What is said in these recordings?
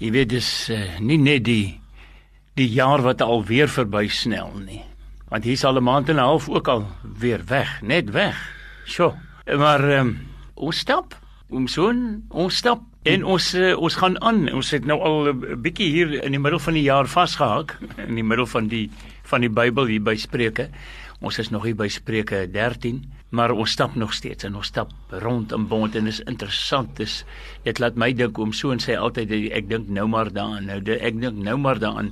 Jy weet dis uh, nie net die die jaar wat alweer verby snel nie. Want hier's al 'n maand en 'n half ook al weer weg, net weg. Sjoe. Maar um, ons stap, ons son, ons stap en ons uh, ons gaan aan. Ons het nou al 'n bietjie hier in die middel van die jaar vasgehak in die middel van die van die Bybel hier by Spreuke. Ons is nog hier by Spreuke 13 maar ons stap nog steeds en ons stap rond in bond en is interessant. Dis dit laat my dink om so en sê altyd ek dink nou maar daaraan nou ek dink nou maar daaraan.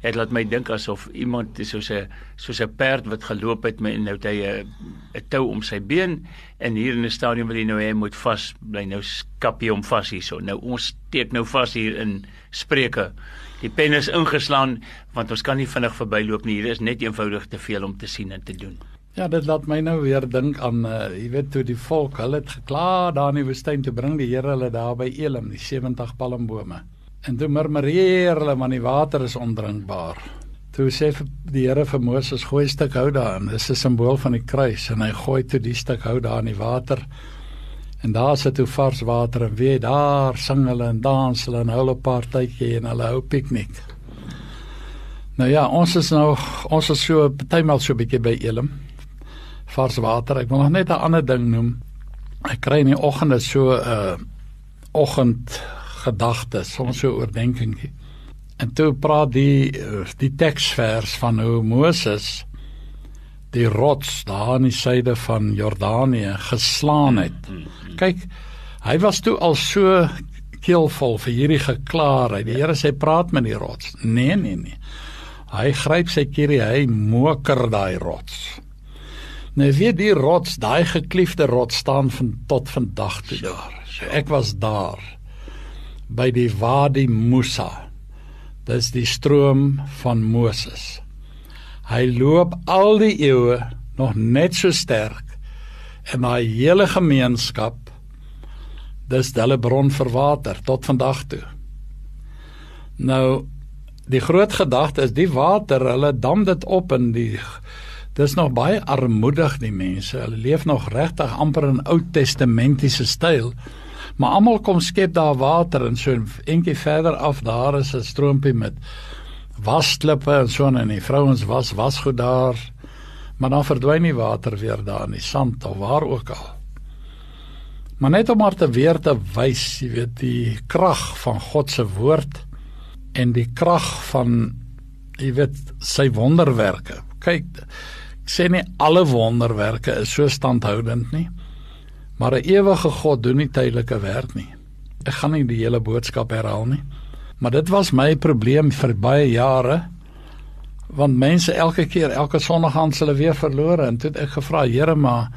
Dit laat my dink asof iemand soos 'n soos 'n perd wat geloop het met nou hy 'n 'n tou om sy been en hier in 'n stadium wil hy nou hy moet vas bly nou skap hy hom vas hierso. Nou ons steek nou vas hier in spreuke. Die pen is ingeslaan want ons kan nie vinnig verbyloop nie. Hier is net eenvoudig te veel om te sien en te doen Ja, dit laat my nou weer dink aan uh jy weet toe die volk, hulle het gekla daar in die woestyn te bring die Here hulle daar by Elim, die 70 palmbome. En toe murmureer hulle want die water is ondrinkbaar. Toe sê die Here vir Moses gooi 'n stuk hout daarin. Dis 'n simbool van die kruis en hy gooi toe die stuk hout daar in die water. En daar sit toe vars water en weer daar sing hulle en dans hulle en hou 'n partytjie en hulle hou piknik. Nou ja, ons is nou ons is so partymal so 'n bietjie by Elim vars water. Ek wil nog net 'n ander ding noem. Ek kry in die oggende so 'n uh, oggend gedagtes, soms so oordeenkingie. En toe praat die die teksvers van hoe Moses die rots daar aan die syde van Jordanië geslaan het. Kyk, hy was toe al so keelvol vir hierdie geklaarheid. Die Here sê praat met die rots. Nee, nee, nee. Hy gryp sy kierie, hy moker daai rots. Nou weet die rots, daai gekliefde rots staan van tot vandag toe daar. So ek was daar by die Wadi Musa. Dis die stroom van Moses. Hy loop al die eeue nog net so sterk en daai hele gemeenskap dis hulle bron vir water tot vandag toe. Nou die groot gedagte is die water, hulle dam dit op in die Dis nog baie armoedig die mense. Hulle leef nog regtig amper in Ou Testamentiese styl. Maar almal kom skep daar water en so eentjie verder af daar is 'n stroompie met wasklippe en so en die vrouens was was goed daar. Maar dan verdwyn die water weer daar in die sand of waar ook al. Maar net om maar te weer te wys, jy weet, die krag van God se woord en die krag van jy weet sy wonderwerke. Kyk, sê nie alle wonderwerke is so standhoudend nie. Maar 'n ewige God doen nie tydelike werk nie. Ek gaan nie die hele boodskap herhaal nie. Maar dit was my probleem vir baie jare. Want mense elke keer, elke Sondag gaan hulle weer verlore en toe het ek gevra, Here, maar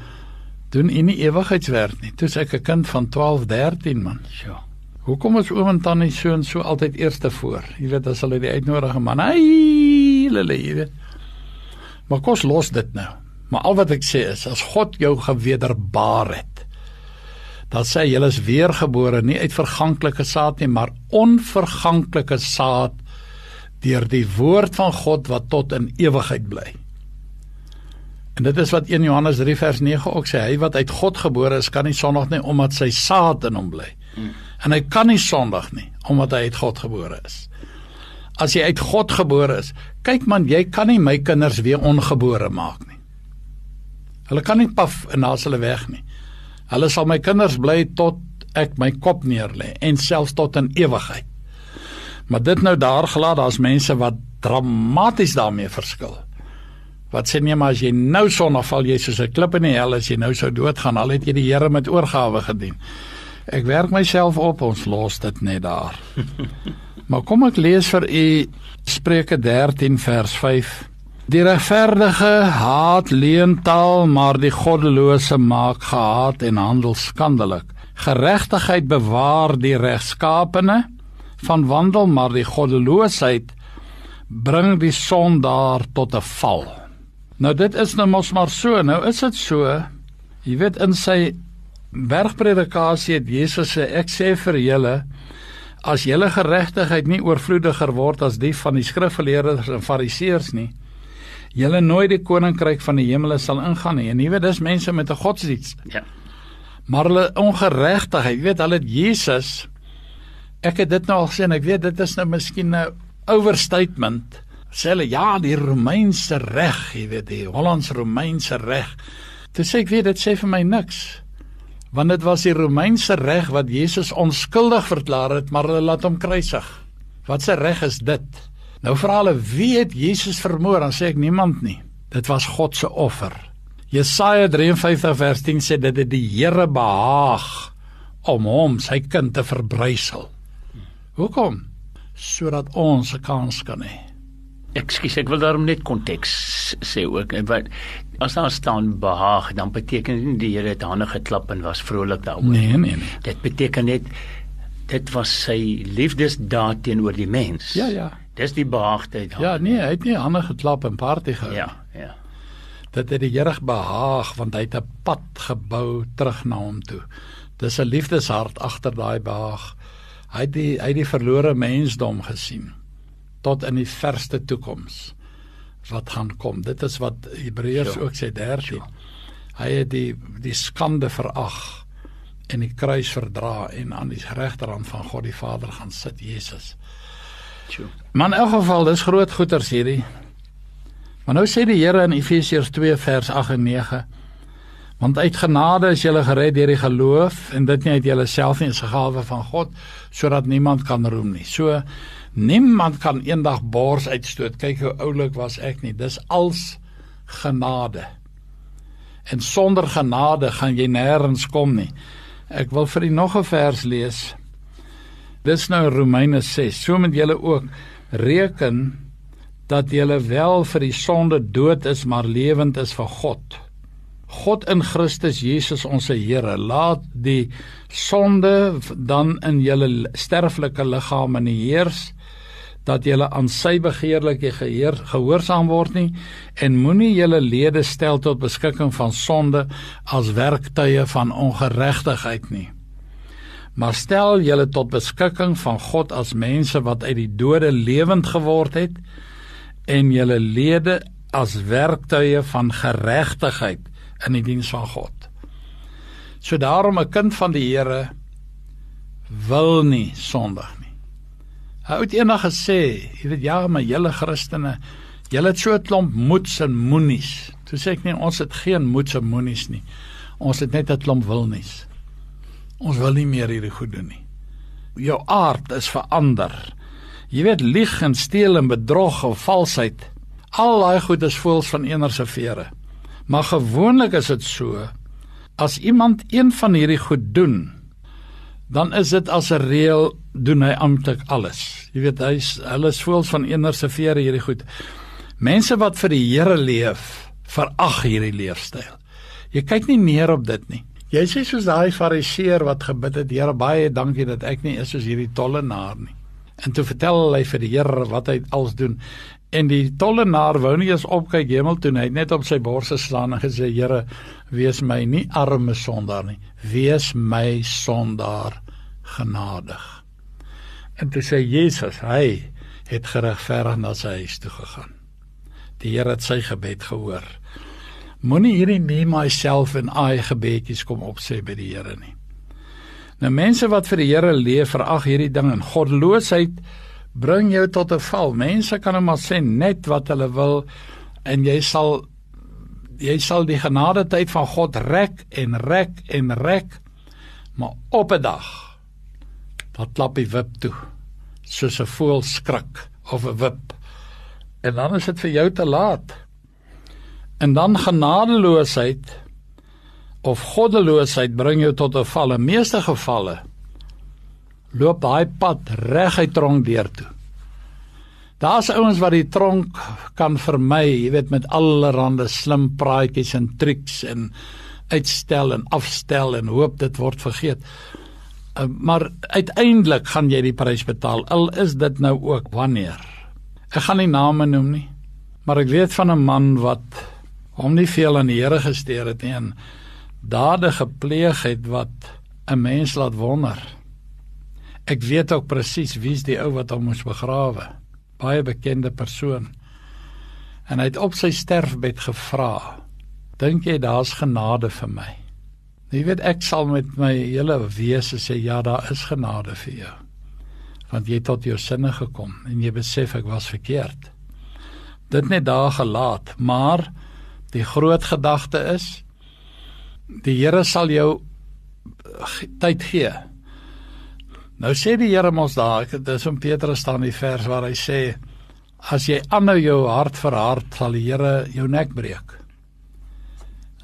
doen U nie ewigheidswerk nie? Toe ek 'n kind van 12, 13 man. Ja. Hoekom is oom en tannie so en so altyd eerste voor? Jy weet as hulle die uitnodiging man, hey, hulle, jy weet. Maar kos los dit nou. Maar al wat ek sê is as God jou gewederbaar het, dan sê jy is weergebore nie uit verganklike saad nie, maar onverganklike saad deur die woord van God wat tot in ewigheid bly. En dit is wat 1 Johannes 3 vers 9 ook sê, hy wat uit God gebore is, kan nie sondig nie omdat sy saad in hom bly. Hmm. En hy kan nie sondig nie omdat hy uit God gebore is as jy uit God gebore is. Kyk man, jy kan nie my kinders weer ongebore maak nie. Hulle kan nie paf en naas hulle weg nie. Hulle sal my kinders bly tot ek my kop neerlê en selfs tot in ewigheid. Maar dit nou daar gelaat, daar's mense wat dramaties daarmee verskil. Wat sê nee, maar as jy nou sonneval jy soos 'n klip in die hel as jy nou sou doodgaan, al het jy die Here met oorgawe gedien. Ek werk myself op, ons los dit net daar. Maar kom ek lees vir u Spreuke 13 vers 5. Die regverdige haat leentaal, maar die goddelose maak gehaat en handel skandelik. Geregtigheid bewaar die regskapene van wandel, maar die goddeloosheid bring die sondaar tot 'n val. Nou dit is nou mos maar so. Nou is dit so. Jy weet in sy bergpredikasie het Jesus sê ek sê vir julle as julle geregtigheid nie oorvloediger word as die van die skrifgeleerdes en fariseërs nie, julle nooit die koninkryk van die hemele sal ingaan nie. En jy weet dis mense met 'n godsdienst. Ja. Maar hulle ongeregtigheid, jy weet hulle het Jesus Ek het dit nou al gesê en ek weet dit is nou miskien 'n overstatement. Sê hulle ja, die Romeinse reg, jy weet, die Hollands-Romeinse reg. Toe sê ek weet dit sê vir my niks. Want dit was die Romeinse reg wat Jesus onskuldig verklaar het, maar hulle laat hom kruisig. Wat se reg is dit? Nou vra hulle, wie het Jesus vermoor? Dan sê ek niemand nie. Dit was God se offer. Jesaja 53 vers 10 sê dit het die Here behaag om hom, sy kind te verbrysel. Hoekom? Sodat ons 'n kans kan hê. Ekskuus, ek wil daarom net konteks sê ook. Wat as daar staan behaag, dan beteken dit nie die Here het hande geklap en was vrolik daaroor. Nee, nee, nee. Dit beteken net dit was sy liefdesdaad teenoor die mens. Ja, ja. Dis die behaagdheid. Ja, nee, hy het nie hande geklap en party gehou. Ja, ja. Dit het die Here behaag want hy het 'n pad gebou terug na hom toe. Dis 'n liefdeshart agter daai behaag. Hy het die hy het die verlore mensdom gesien tot in die verste toekoms wat gaan kom. Dit is wat Hebreërs Sure. ook sê 13. Sure. Hy het die die skande verag en die kruis verdra en aan die regterhand van God die Vader gaan sit Jesus. Sjoe. Maar in elk geval, dis groot goeters hierdie. Maar nou sê die Here in Efesiërs 2 vers 8 en 9 Want uit genade is julle gered deur die geloof en dit nie uit julleself nie, is 'n gawe van God sodat niemand kan roem nie. So niemand kan eendag bors uitstoot. Kyk hoe oulik was ek nie. Dis als genade. En sonder genade gaan jy nêrens kom nie. Ek wil vir u nog 'n vers lees. Dis nou Romeine 6. So moet julle ook reken dat julle wel vir die sonde dood is, maar lewend is vir God. God in Christus Jesus ons Here laat die sonde dan in julle sterflike liggame nie heers dat julle aan sy begeerlike geheer gehoorsaam word nie en moenie julle lede stel tot beskikking van sonde as werktuie van ongeregtigheid nie. Maar stel julle tot beskikking van God as mense wat uit die dode lewend geword het en julle lede as werktuie van geregtigheid in die diens van God. So daarom 'n kind van die Here wil nie sondig nie. Hy het eendag gesê, jy weet ja, maar julle Christene, julle het so 'n klomp moeds en moenies. Toe sê ek nee, ons het geen moeds en moenies nie. Ons het net 'n klomp wilnies. Ons wil nie meer hierdie goed doen nie. Jou aard is verander. Jy weet lieg en steel en bedrog en valsheid. Al daai goed is voels van eenerse vere. Maar gewoonlik is dit so as iemand een van hierdie goed doen, dan is dit as 'n reël doen hy amptelik alles. Jy weet hy's hulle is voels van eenerse vere hierdie goed. Mense wat vir die Here leef, verag hierdie leefstyl. Jy kyk nie neer op dit nie. Jy sê soos daai fariseer wat gebid het, Here, baie dankie dat ek nie is soos hierdie tollenaar nie. En toe vertel hy vir die Here wat hy als doen. En die tollenaar wou nie eens opkyk hemel toe nie. Hy het net op sy bors geslaan en gesê: "Here, wees my nie arme sondaar nie. Wees my sondaar genadig." En toe sê Jesus, hy het geregverdig na sy huis toe gegaan. Die Here het sy gebed gehoor. Moenie hierdie me myself en I gebedjies kom opsê by die Here nie. Nou mense wat vir die Here leef, verag hierdie ding en goddeloosheid bring jou tot 'n val. Mense kan net maar sê net wat hulle wil en jy sal jy sal die genade tyd van God rek en rek en rek maar op 'n dag dan klap die wip toe soos 'n voël skrik of 'n wip. En dan is dit vir jou te laat. En dan genadeloosheid of goddeloosheid bring jou tot 'n val. In meeste gevalle loop daai pad reguit tronk deur toe. Daar's ouens wat die tronk kan vermy, jy weet met allerlei slim praatjies en triks en uitstel en afstel en hoop dit word vergeet. Uh, maar uiteindelik gaan jy die prys betaal. Al is dit nou ook wanneer. Ek gaan nie name noem nie, maar ek weet van 'n man wat hom nie veel aan die Here gesteer het nie en dade gepleeg het wat 'n mens laat wonder. Ek weet ook presies wie's die ou wat hom moes begrawe. Baie bekende persoon. En hy het op sy sterfbed gevra: "Dink jy daar's genade vir my?" Jy weet ek sal met my hele wese sê ja, daar is genade vir jou. want jy het tot jou sinne gekom en jy besef ek was verkeerd. Dit net daar gelaat, maar die groot gedagte is die Here sal jou tyd gee. Nou sê die Here mos daar, dis om Petrus staan die vers waar hy sê as jy aanhou jou hart verhard, sal die Here jou nek breek.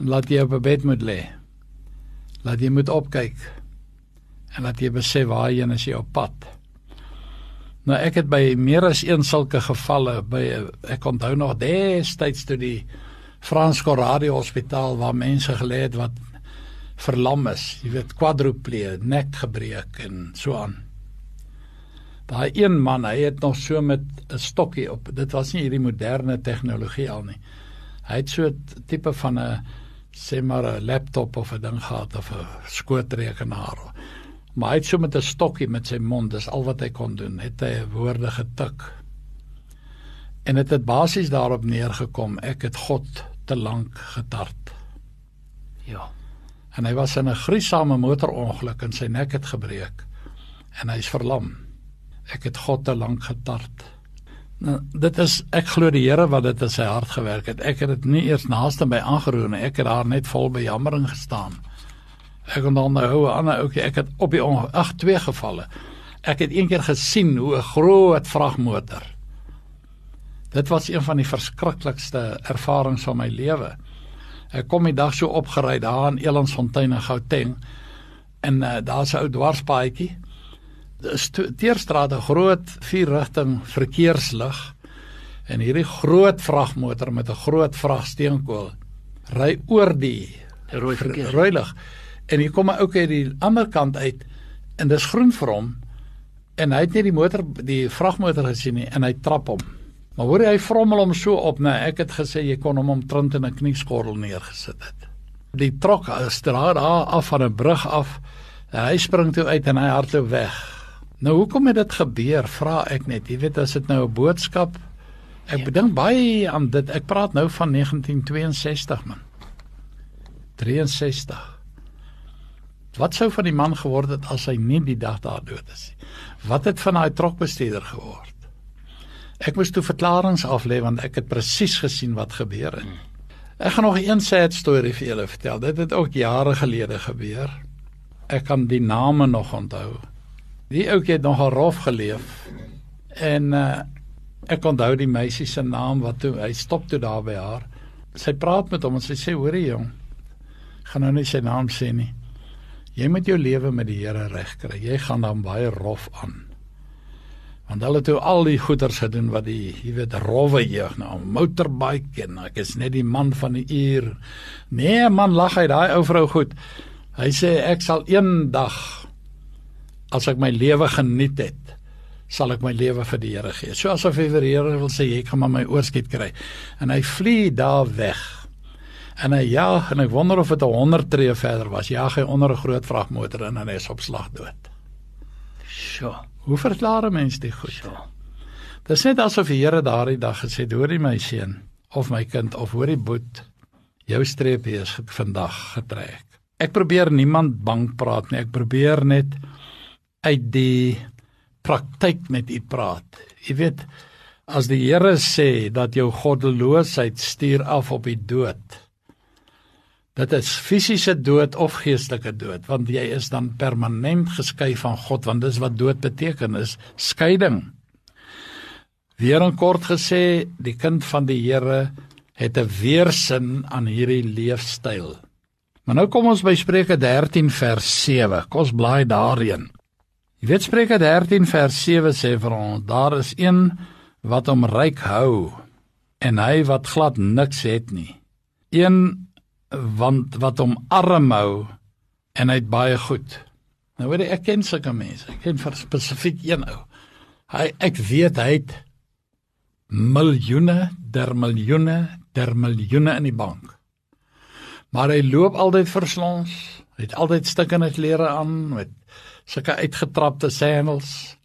En laat jy op 'n bed moet lê. Laat jy moet opkyk. En laat jy besef waar jy is op pad. Nou ek het by meer as een sulke gevalle by ek onthou nog destyds toe die Fransko Radio Hospitaal waar mense gelê het wat verlam is, jy weet quadriplee, nek gebreek en so aan. Daai een man, hy het nog so met 'n stokkie op. Dit was nie hierdie moderne tegnologie al nie. Hy het so 'n tipe van 'n sê maar 'n laptop of 'n ding gehad of 'n skootrekenaar. Maar hy het so met 'n stokkie met sy mond, dis al wat hy kon doen, het hy woorde getik. En dit het, het basies daarop neergekom, ek het God te lank getart. Ja. En hy was in 'n gruisame motorongeluk en sy nek het gebreek en hy's verlam ek het God te lank getart. Nou, dit is ek glo die Here wat dit in sy hart gewerk het. Ek het dit nie eers naaste by aangeroer nie. Ek het daar net vol bejammering gestaan. Ek kon dan nou 'n ander ouetjie, ek het op die ag twee gevalle. Ek het een keer gesien hoe 'n groot vragmotor. Dit was een van die verskriklikste ervarings van my lewe. Ek kom die dag so opgery daar in Elandsfontein in Gauteng en uh, daar's 'n ou dwarspaadjie Teerstraat 'n groot vierrigting verkeerslig en hierdie groot vragmotor met 'n groot vragsteenkool ry oor die rooi verkeer. Rooi lig. En hier kom 'n ou uit die ander kant uit en dis groen vir hom en hy het net die motor die vragmotor gesien nie en hy trap hom. Maar hoor hy vrommel hom so op, nee, ek het gesê jy kon hom omtrent in 'n knieskorrel neergesit het. Die trok straat af van 'n brug af. Hy spring toe uit en hy hardloop weg. Nou hoekom het dit gebeur? Vra ek net. Jy weet as dit nou 'n boodskap Ek ja. bedink baie aan dit. Ek praat nou van 1962 man. 63. Wat sou van die man geword het as hy nie die dag daar dood is nie? Wat het van daai trokbestuurder geword? Ek moes toe verklaringe aflê want ek het presies gesien wat gebeur het. Ek gaan nog 'n sad storie vir julle vertel. Dit het ook jare gelede gebeur. Ek kan die name nog onthou. Die ouetjie het nogal rof geleef. En uh ek onthou die meisie se naam wat toe hy stop toe daar by haar. Sy praat met hom en sy sê: "Hoorie jong, gaan nou nie sy naam sê nie. Jy moet jou lewe met die Here regkry. Jy gaan dan baie rof aan." Want hulle het toe al die goeders gedoen wat die, jy weet, rowwe jeug nou, motorbike en ek is net die man van die uur. Nee man, lag hy daai ou vrou goed. Hy sê ek sal eendag as ek my lewe geniet het, sal ek my lewe vir die Here gee. So asof hy vir die Here wil sê ek gaan maar my oorskiet kry. En hy vlieg daar weg. En hy ja, en ek wonder of dit 100 tree verder was. Ja, hy onder 'n groot vragmotor in en hy is op slag dood. Sjoe, hoe verklaar 'n mens dit goed? Sjoe. Dit is net asof die Here daardie dag gesê het: "Hoorie my seun of my kind of hoorie boet, jou streep is vandag getrek." Ek probeer niemand bang praat nie. Ek probeer net uit die praktyk met u praat. Jy weet as die Here sê dat jou goddeloosheid stuur af op die dood. Dit is fisiese dood of geestelike dood want jy is dan permanent geskei van God want dis wat dood beteken is skeiding. Weer in kort gesê, die kind van die Here het 'n weersin aan hierdie leefstyl. Maar nou kom ons by Spreuke 13 vers 7. Kom ons blaai daarin. Jy weet Spreuke 13 vers 7 sê vir ons, daar is een wat hom ryk hou en hy wat glad niks het nie. Een want wat hom arm hou en hy het baie goed. Nou weet ek ken sulke mense. Ek ken vir spesifiek een ou. Hy ek weet hy het miljoene, der miljoene, der miljoene in die bank. Maar hy loop altyd verslons. Hy het altyd stukkende klere aan met sulke uitgetrapte sandals.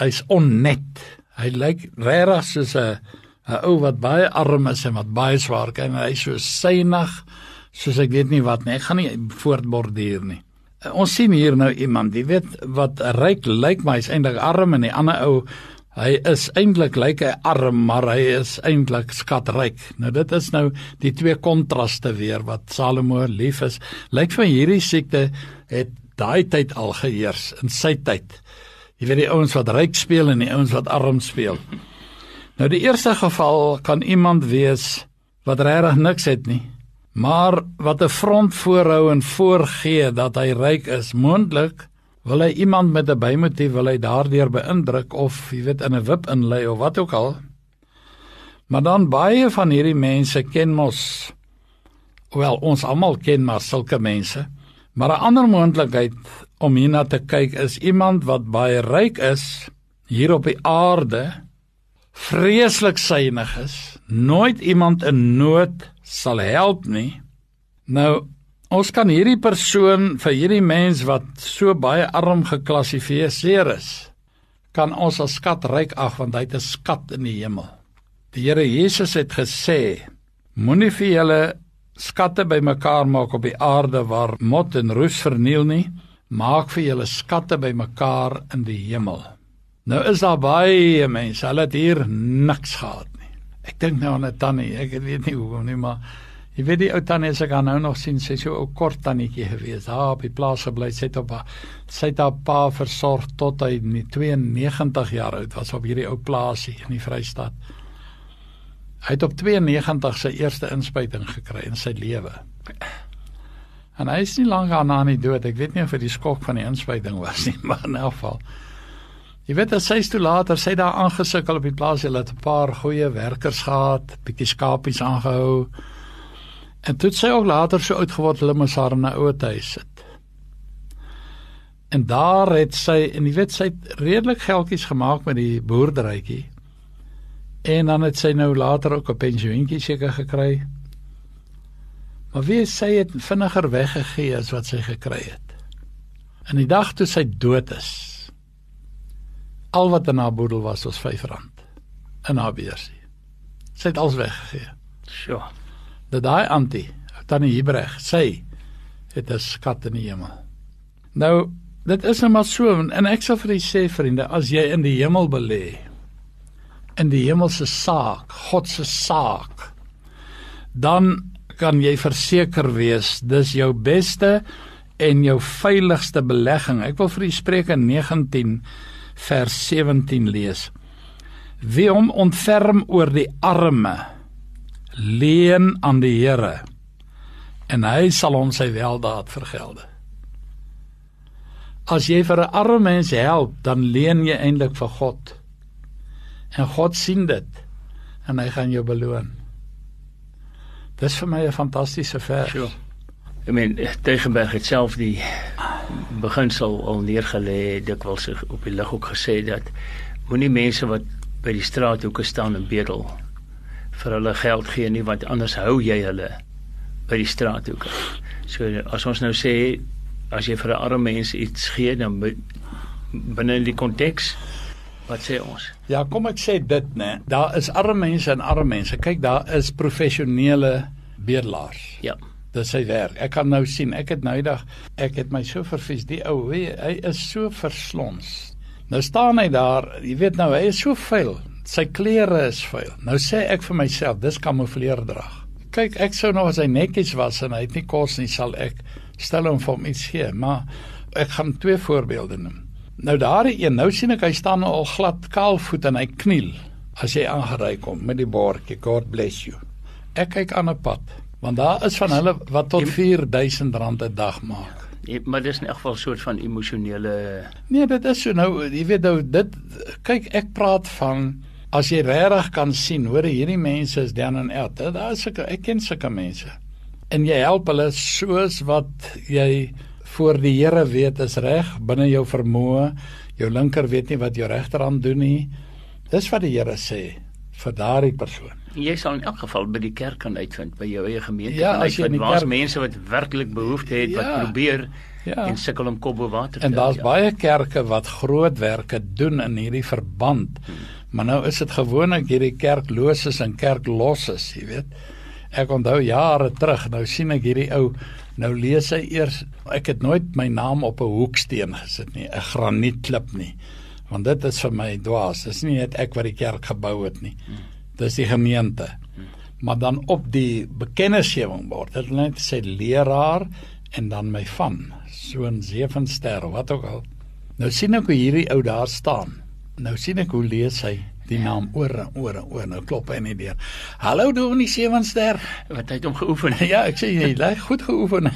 Hy's onnet. Hy lyk regtig soos 'n 'n ou wat baie arm is en wat baie swaar kry en hy's so synig soos ek weet nie wat nie. Ek gaan nie voortborduur nie. Ons sien hier nou iemand, jy weet wat ryk lyk, maar hy's eintlik arm en die ander ou hy is eintlik lyk hy arm, maar hy is eintlik skatryk. Nou dit is nou die twee kontraste weer wat Salomo lief is. Lyk vir hierdie siekte het daai tyd al geheers in sy tyd. Jy weet die ouens wat ryk speel en die ouens wat arm speel. Nou die eerste geval kan iemand wees wat regtig niks het nie maar wat 'n front voorhou en voorgee dat hy ryk is. Moontlik wil hy iemand met 'n bymotief wil hy daardeur beïndruk of jy weet in 'n wip inlei of wat ook al. Maar dan baie van hierdie mense ken mos wel ons almal ken maar sulke mense. Maar 'n ander moontlikheid om hierna te kyk is iemand wat baie ryk is hier op die aarde vreeslik synig is nooit iemand in nood sal help nie. Nou ons kan hierdie persoon vir hierdie mens wat so baie arm geklassifiseer is, kan ons as skatryk ag want hy het 'n skat in die hemel. Die Here Jesus het gesê: Moenie vir julle skatte bymekaar maak op die aarde waar mot en roes verniel nie, maak vir julle skatte bymekaar in die hemel. Nou is daar baie mense, hulle het hier niks gehad Ek dink nou aan 'n tannie, ek weet nie hoekom nie, maar jy weet die ou tannie se kan nou nog sien, sy so 'n kort tannetjie gewees. Daar op die plaas gebly, sy het op haar sy het haar pa versorg tot hy 92 jaar oud was op hierdie ou plaasie in die Vrystaat. Hy het op 92 sy eerste inspuiting gekry in sy lewe. En hy is nie lank aan aan die dood. Ek weet nie of dit die skok van die inspuiting was nie, maar in elk geval Jy weet as sy toe later sy daar aangesukkel op die plaas, hulle het 'n paar goeie werkers gehad, bietjie skapies aangehou. En toe sy ook later so oud geword, hulle moes haar in 'n ouer huis sit. En daar het sy en jy weet sy het redelik geldjies gemaak met die boerderytjie. En dan het sy nou later ook 'n pensioentjie seker gekry. Maar wie sy het vinniger weggegee as wat sy gekry het. En die dag toe sy dood is, Al wat in haar boedel was was R5 in haar beursie. Sy het alles weggegee. Sjoe. Dat daai antie, tannie Hebreg, sy het 'n skat in die hemel. Nou, dit is nou maar so en ek sal vir u sê vriende, as jy in die hemel belê in die hemelse saak, God se saak, dan kan jy verseker wees dis jou beste en jou veiligste belegging. Ek wil vir u Spreuke 19 vers 17 lees. Wie hom ontferm oor die arme leen aan die Here en hy sal hom sy weldaad vergelde. As jy vir 'n arme mens help, dan leen jy eintlik vir God. En God sien dit en hy gaan jou beloon. Dis vir my 'n fantastiese vers. Sure. Ek meen Tegenberg het self die beginsel al neergelê dikwels op die lig ook gesê dat moenie mense wat by die straathoeke staan en bedel vir hulle geld gee nie want anders hou jy hulle by die straathoeke. So as ons nou sê as jy vir 'n arme mens iets gee dan binne die konteks wat sê ons? Ja, kom ek sê dit nê. Daar is arme mense en arme mense. Kyk, daar is professionele bedelaars. Ja dis sy werk. Ek kan nou sien, ek het nou eendag ek het my so verfies, die ou, hy is so verslons. Nou staan hy daar, jy weet nou, hy is so vuil. Sy klere is vuil. Nou sê ek vir myself, dis kamoufleer drag. Kyk, ek sou nog as hy netjies was en hy het nie kos nie, sal ek stel hom vir hom iets gee, maar ek gaan twee voorbeelde noem. Nou daardie een, nou sien ek hy staan al glad kaalvoet en hy kniel as jy aangery kom met die bordjie God bless you. Ek kyk aan 'n pad. Want daar is van hulle wat tot R4000 'n dag maak. Ja, maar dis in elk geval 'n soort van emosionele Nee, dit is so nou, jy weet nou dit kyk ek praat van as jy regtig kan sien, hoor hierdie mense is dan en out. Daar is sulke ek ken sulke mense. En jy help hulle soos wat jy voor die Here weet is reg binne jou vermoë. Jou linker weet nie wat jou regterhand doen nie. Dis wat die Here sê vir daardie persoon jy sal in elk geval by die kerk kan uitvind by jou eie gemeente ja, kan uitvind waar kerk... mense wat werklik behoefte het ja, wat probeer ja. en sukkel om kop bo water te En daar's ja. baie kerke wat groot werke doen in hierdie verband. Hmm. Maar nou is dit gewoonlik hierdie kerkloses en kerkloses, jy weet. Ek onthou jare terug, nou sien ek hierdie ou, nou lees hy eers ek het nooit my naam op 'n hoeksteen gesit nie, 'n granietklip nie. Want dit is vir my dwaas. Dis nie net ek wat die kerk gebou het nie. Dis die gemeente. Maar dan op die bekenningsewingbord, dit net sê leraar en dan my van, so 'n sewe ster, wat ook al. Nou sien ek hoe hierdie ou daar staan. Nou sien ek hoe lees hy die naam oor en oor en oor. Nou klop hy net deur. Hallo Dominee Sewenster, wat hy het hom geoefen. ja, ek sê jy lê goed geoefen.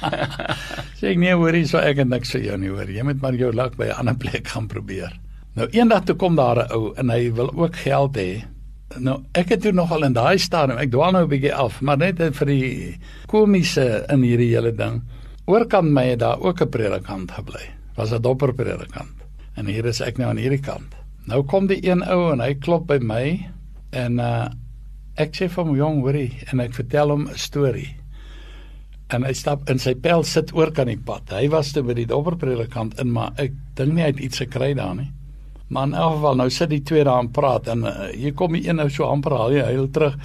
sê ek nee, hoorie, so ek en niks vir jou nie hoor. Jy moet maar jou luck by 'n ander plek gaan probeer. Nou eendag toe kom daar 'n ou en hy wil ook geld hê. Nou ek het toe nogal in daai stadium, ek dwaal nou 'n bietjie af, maar net vir die komiese in hierdie hele ding. Oorkant my het daar ook 'n predikant gebly. Was 'n dopper predikant. En hier is ek nou aan hierdie kant. Nou kom die een ou en hy klop by my en uh ek sê vir hom jong hoorie en ek vertel hom 'n storie. En hy stap in sy pel sit oor kan die pad. Hy was toe by die dobberpredikant in maar ek dink nie hy het iets gekry daar nie. Maar in elk geval nou sit die twee daar en praat en uh, hier kom die een nou so amper al hy huil terug.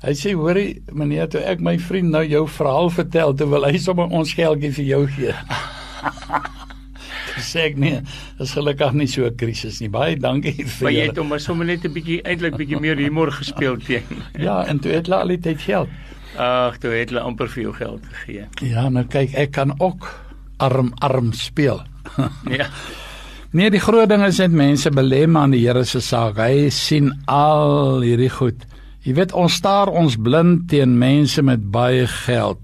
Hy sê hoorie meneer toe ek my vriend nou jou verhaal vertel, toe wil hy sommer ons geldjie vir jou gee. sê ek nee, is gelukkig nie so 'n krisis nie. Baie dankie vir Maar jy het hom maar sommer net 'n bietjie eintlik bietjie meer humor gespeel teen. ja, en toe het hulle al die tyd geld. Ag, toe het hulle amper vir jou geld gegee. Ja, nou kyk, ek kan ook arm arm speel. ja. Nee, die groot ding is net mense belem aan die Here se saak. Hy sien al hierdie goed. Jy weet ons staar ons blind teen mense met baie geld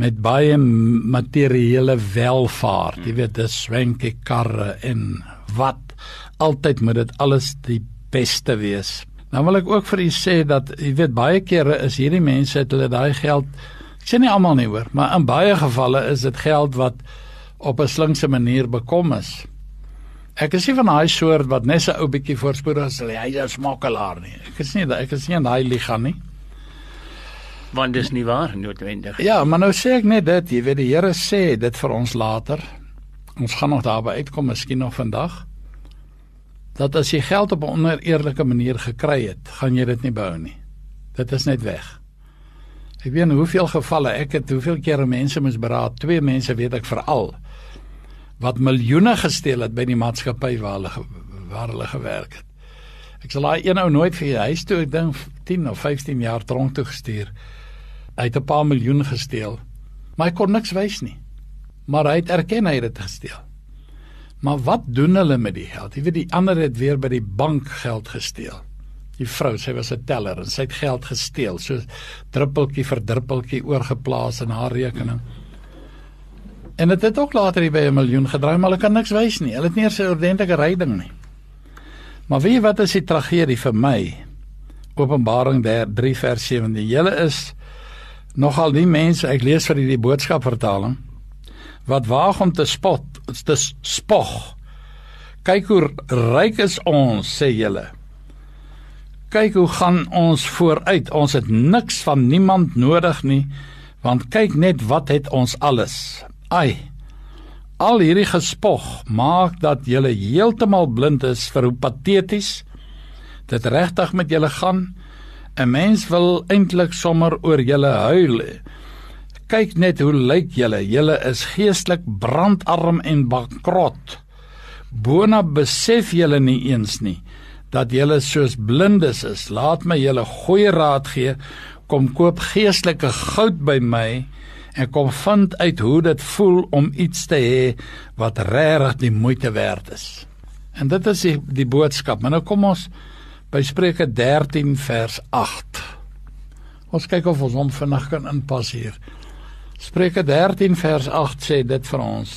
met baie materiële welvaart. Jy weet, dis swenke karre en wat altyd moet dit alles die beste wees. Nou wil ek ook vir u sê dat jy weet baie kere is hierdie mense het hulle daai geld ek sê nie almal nie hoor, maar in baie gevalle is dit geld wat op 'n slinkse manier bekom is. Ek is nie van daai soort wat net 'n ou bietjie voorspoedig is, hy is 'n smokkelaar nie. Ek is nie ek is nie in daai liga nie want dis nie waar noodwendig. Ja, maar nou sê ek net dit, jy weet die Here sê dit vir ons later. Ons gaan nog daarby uitkom, miskien nog vandag. Dat as jy geld op 'n oneerlike manier gekry het, gaan jy dit nie behou nie. Dit is net weg. Ek weet hoeveel gevalle ek het, hoeveel kere mense moes beraad, twee mense weet ek veral wat miljoene gesteel het by die maatskappy waar hulle waar hulle gewerk het. Ek sal daai een ou nooit vir huis toe, ek dink 10 of 15 jaar tronk toe gestuur. Hy het 'n paar miljoen gesteel. Maar hy kon niks wys nie. Maar hy het erken hy het dit gesteel. Maar wat doen hulle met die geld? Jy weet die ander het weer by die bank geld gesteel. Die vrou, sy was 'n teller en sy het geld gesteel, so druppeltjie vir druppeltjie oorgeplaas in haar rekening. En dit het ook later by 'n miljoen gedraai, maar hulle kan niks wys nie. Hulle het nie eens 'n ordentlike ryding nie. Maar weet jy wat is die tragedie vir my? Openbaring 3 vers 17. Julle is nogal die mense ek lees vir die boodskap vertaling wat waag om te spot te spog kyk hoe ryk is ons sê julle kyk hoe gaan ons vooruit ons het niks van niemand nodig nie want kyk net wat het ons alles ai al hierdie gespog maak dat julle heeltemal blind is vir hoe pateties dit regtig met julle gaan 'n Mens wil eintlik sommer oor julle huil. Kyk net hoe lyk julle. Julle is geestelik brandarm en bankrot. Bona besef julle nie eens nie dat julle soos blindes is. Laat my julle goeie raad gee. Kom koop geestelike goud by my en kom vind uit hoe dit voel om iets te hê wat regtig die moeite werd is. En dit is die, die boodskap. Maar nou kom ons by Spreuke 13 vers 8. Ons kyk of ons hom vinnig kan inpas hier. Spreuke 13 vers 8 sê dit vir ons.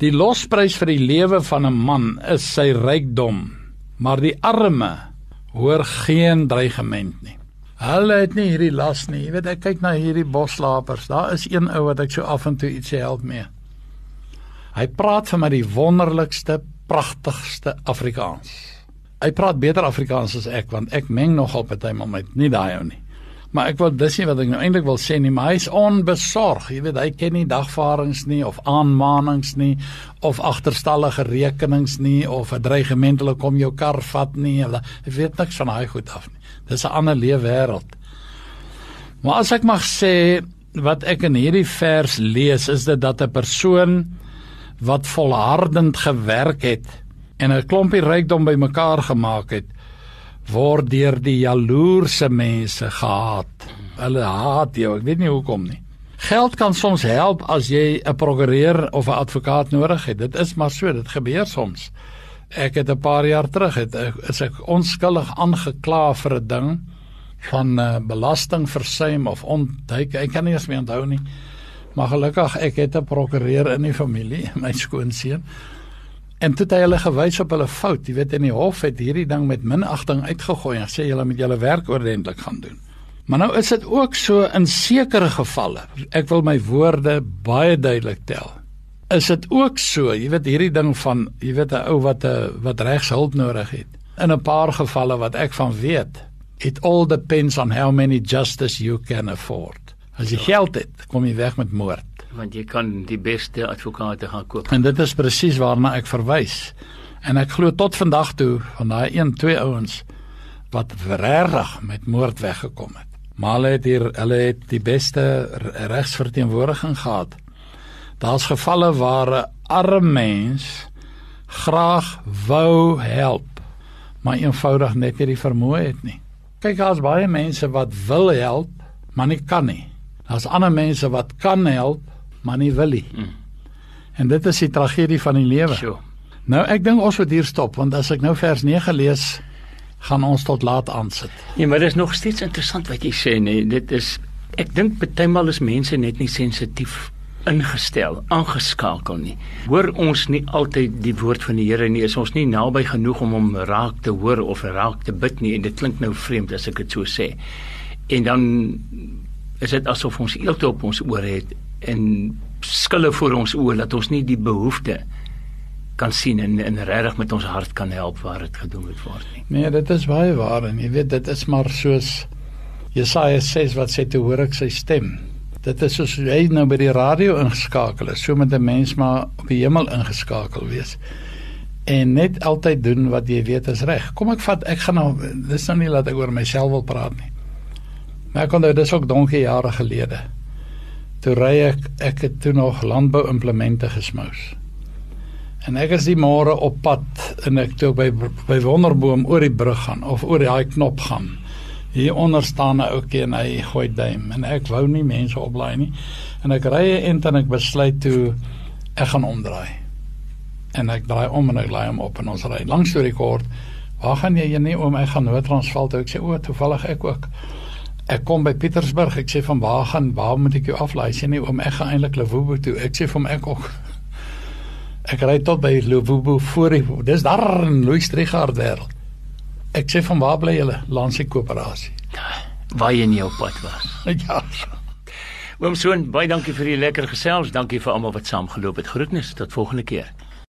Die losprys vir die lewe van 'n man is sy rykdom, maar die arme hoor geen dreigement nie. Hulle het nie hierdie las nie. Jy weet ek kyk na hierdie boslapers. Daar is een ou wat ek so af en toe iets help mee. Hy praat vir my die wonderlikste, pragtigste Afrikaans hy praat beter Afrikaans as ek want ek meng nogal partymal met nie daai ou nie. Maar ek wil dis nie wat ek nou eintlik wil sê nie, maar hy's onbesorg. Jy weet, hy ken nie dagvaardings nie of aanmanings nie of agterstallige rekenings nie of 'n dreigement hulle kom jou kar vat nie. Hulle weet niks van daai goed af nie. Dis 'n ander lewe wêreld. Maar as ek mag sê wat ek in hierdie vers lees is dit dat 'n persoon wat volhardend gewerk het en 'n klompie rykdom bymekaar gemaak het word deur die jaloerse mense gehaat. Hulle haat jou, ek weet nie hoekom nie. Geld kan soms help as jy 'n prokureur of 'n advokaat nodig het. Dit is maar so, dit gebeur soms. Ek het 'n paar jaar terug het is ek onskuldig aangekla vir 'n ding van uh, belastingversuim of ontduik. Ek kan nie eens meer onthou nie. Maar gelukkig ek het 'n prokureur in die familie, my skoonseun. En toe het hy hulle gewys op hulle fout. Jy weet in die hof het hierdie ding met minagting uitgegooi en sê julle moet julle werk ordentlik gaan doen. Maar nou is dit ook so in sekere gevalle. Ek wil my woorde baie duidelik tel. Is dit ook so, jy weet hierdie ding van jy weet 'n ou wat 'n wat regshulp nodig het. In 'n paar gevalle wat ek van weet, it all depends on how many justice you can afford. As jy geld het, kom jy weg met moord want jy kan die beste advokate gaan koop. En dit is presies waarna ek verwys. En ek glo tot vandag toe van daai een twee ouens wat regtig met moord weggekom het. Maar hulle het hier hulle het die beste regsverteenwoordiging gehad. Daar's gevalle waar 'n arme mens graag wou help, maar eenvoudig net nie die vermoë het nie. Kyk, daar's baie mense wat wil help, maar nie kan nie. Daar's ander mense wat kan help, maar nie wil nie. Mm. En dit is die tragedie van die lewe. Sure. Nou ek dink ons moet hier stop want as ek nou vers 9 lees, gaan ons tot laat aansit. Ja, maar dit is nog steeds interessant wat jy sê, nee, dit is ek dink partymal is mense net nie sensitief ingestel, aangeskakel nie. Hoor ons nie altyd die woord van die Here nie, is ons nie naby genoeg om hom raak te hoor of raak te bid nie en dit klink nou vreemd as ek dit so sê. En dan is dit asof ons eelte op ons ore het en skille voor ons oë dat ons nie die behoefte kan sien en en regtig met ons hart kan help waar dit gedoen moet word nie. Nee, dit is baie waar en jy weet dit is maar soos Jesaja 6 wat sê te hoor ek sy stem. Dit is soos hy nou by die radio ingeskakel is, so met 'n mens maar op die hemel ingeskakel wees. En net altyd doen wat jy weet is reg. Kom ek vat ek gaan nou dis nou nie laat ek oor myself wil praat nie. Maar ek onthou dis ook donkie jare gelede toe ry ek ek het toe nog landbou implemente gesmous. En ek is die môre op pad en ek toe by by Wonderboom oor die brug gaan of oor daai knop gaan. Hier onder staan 'n ouetjie en hy gooi duim en ek wou nie mense oplaai nie. En ek ry en dan ek besluit toe ek gaan omdraai. En ek draai om en ek laai hom op en ons ry langs die kort. Waar gaan jy nie om ek gaan Noord-Transvaal toe ek sê o, toevallig ek ook. Ek kom by Pietersburg. Ek sê van waar gaan waar moet ek jou aflaai? Sê nie oom ek gaan eintlik Lwobo toe. Ek sê vir hom ek ook. Ek ry tot by Lwobo voor die dis daar in Louis Trichardt wêreld. Ek sê van waar bly julle? Lansie Koöperasie. Waar jy nie op pad was. ja. Oom Soon, baie dankie vir die lekker gesels. Dankie vir almal wat saamgeloop het. Groetnis tot volgende keer.